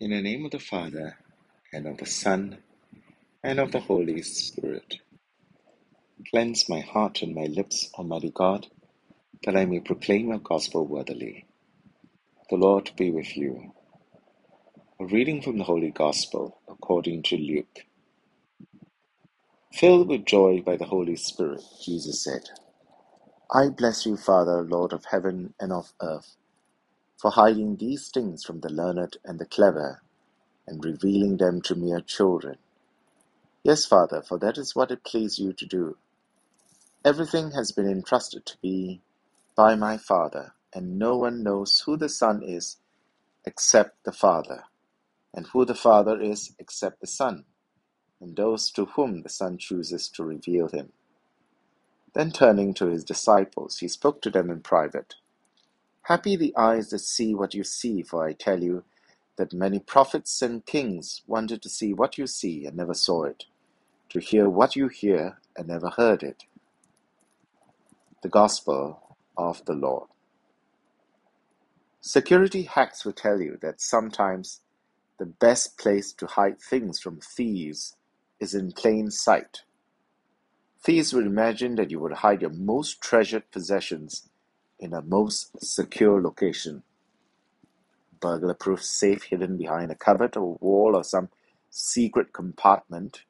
In the name of the Father, and of the Son, and of the Holy Spirit. Cleanse my heart and my lips, Almighty God, that I may proclaim your gospel worthily. The Lord be with you. A reading from the Holy Gospel according to Luke. Filled with joy by the Holy Spirit, Jesus said, I bless you, Father, Lord of heaven and of earth, for hiding these things from the learned and the clever, and revealing them to mere children. Yes, Father, for that is what it pleased you to do. Everything has been entrusted to me by my Father, and no one knows who the Son is except the Father, and who the Father is except the Son, and those to whom the Son chooses to reveal him. Then turning to his disciples, he spoke to them in private. Happy the eyes that see what you see, for I tell you that many prophets and kings wanted to see what you see and never saw it, to hear what you hear and never heard it. The Gospel of the Lord. Security hacks will tell you that sometimes the best place to hide things from thieves is in plain sight. Thieves would imagine that you would hide your most treasured possessions in a most secure location. Burglar proof safe hidden behind a cupboard or wall or some secret compartment.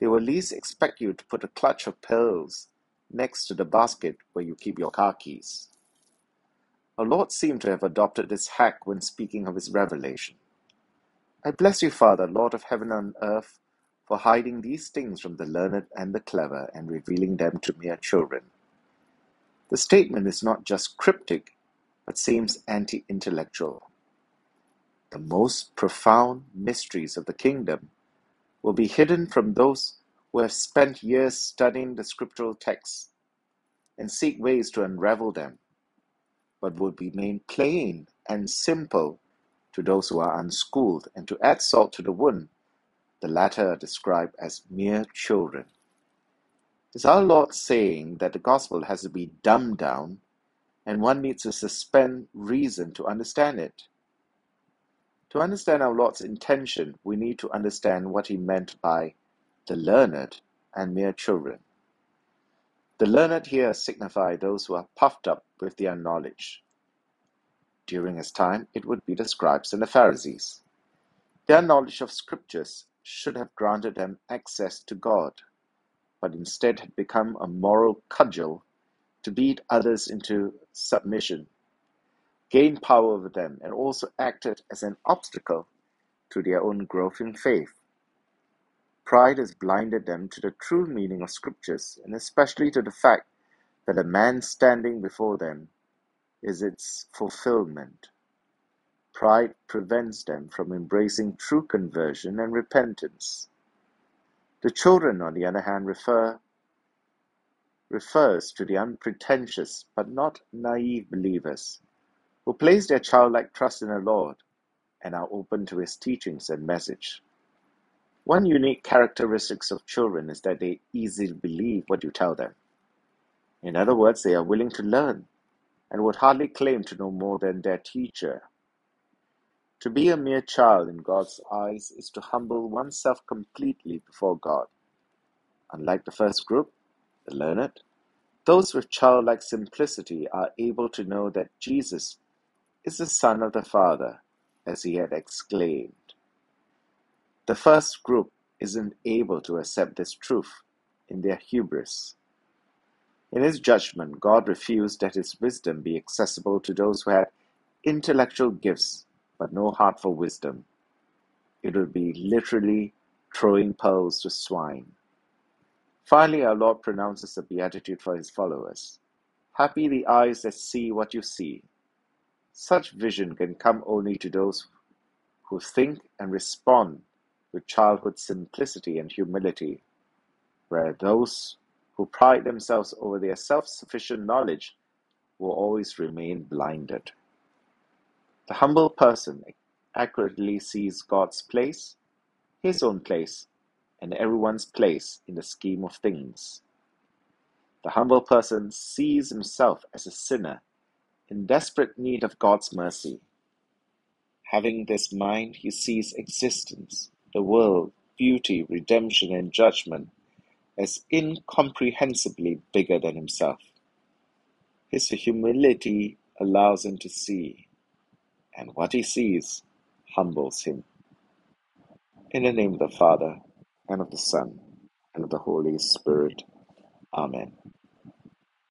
They will least expect you to put a clutch of pills next to the basket where you keep your car keys. Our Lord seemed to have adopted this hack when speaking of his revelation. I bless you, Father, Lord of heaven and earth, for hiding these things from the learned and the clever and revealing them to mere children. The statement is not just cryptic, but seems anti intellectual. The most profound mysteries of the kingdom will be hidden from those who have spent years studying the scriptural texts and seek ways to unravel them, but will be made plain and simple to those who are unschooled, and to add salt to the wound, the latter are described as mere children. Is our Lord saying that the gospel has to be dumbed down and one needs to suspend reason to understand it? To understand our Lord's intention, we need to understand what he meant by the learned and mere children. The learned here signify those who are puffed up with their knowledge. During his time, it would be the scribes and the Pharisees. Their knowledge of scriptures should have granted them access to God, but instead had become a moral cudgel to beat others into submission, gain power over them, and also acted as an obstacle to their own growth in faith. Pride has blinded them to the true meaning of scriptures, and especially to the fact that the man standing before them is its fulfillment. Pride prevents them from embracing true conversion and repentance. The children, on the other hand, refer refers to the unpretentious but not naive believers who place their childlike trust in the Lord and are open to his teachings and message. One unique characteristic of children is that they easily believe what you tell them. In other words, they are willing to learn and would hardly claim to know more than their teacher. To be a mere child in God's eyes is to humble oneself completely before God. Unlike the first group, the learned, those with childlike simplicity are able to know that Jesus is the Son of the Father, as he had exclaimed. The first group isn't able to accept this truth in their hubris. In his judgment, God refused that his wisdom be accessible to those who had intellectual gifts but no heart for wisdom. It would be literally throwing pearls to swine. Finally, our Lord pronounces a beatitude for his followers. Happy the eyes that see what you see. Such vision can come only to those who think and respond with childhood simplicity and humility, where those who pride themselves over their self sufficient knowledge will always remain blinded. The humble person accurately sees God's place, his own place, and everyone's place in the scheme of things. The humble person sees himself as a sinner in desperate need of God's mercy. Having this mind, he sees existence, the world, beauty, redemption, and judgment as incomprehensibly bigger than himself. His humility allows him to see, and what he sees humbles him. In the name of the Father, and of the Son, and of the Holy Spirit. Amen.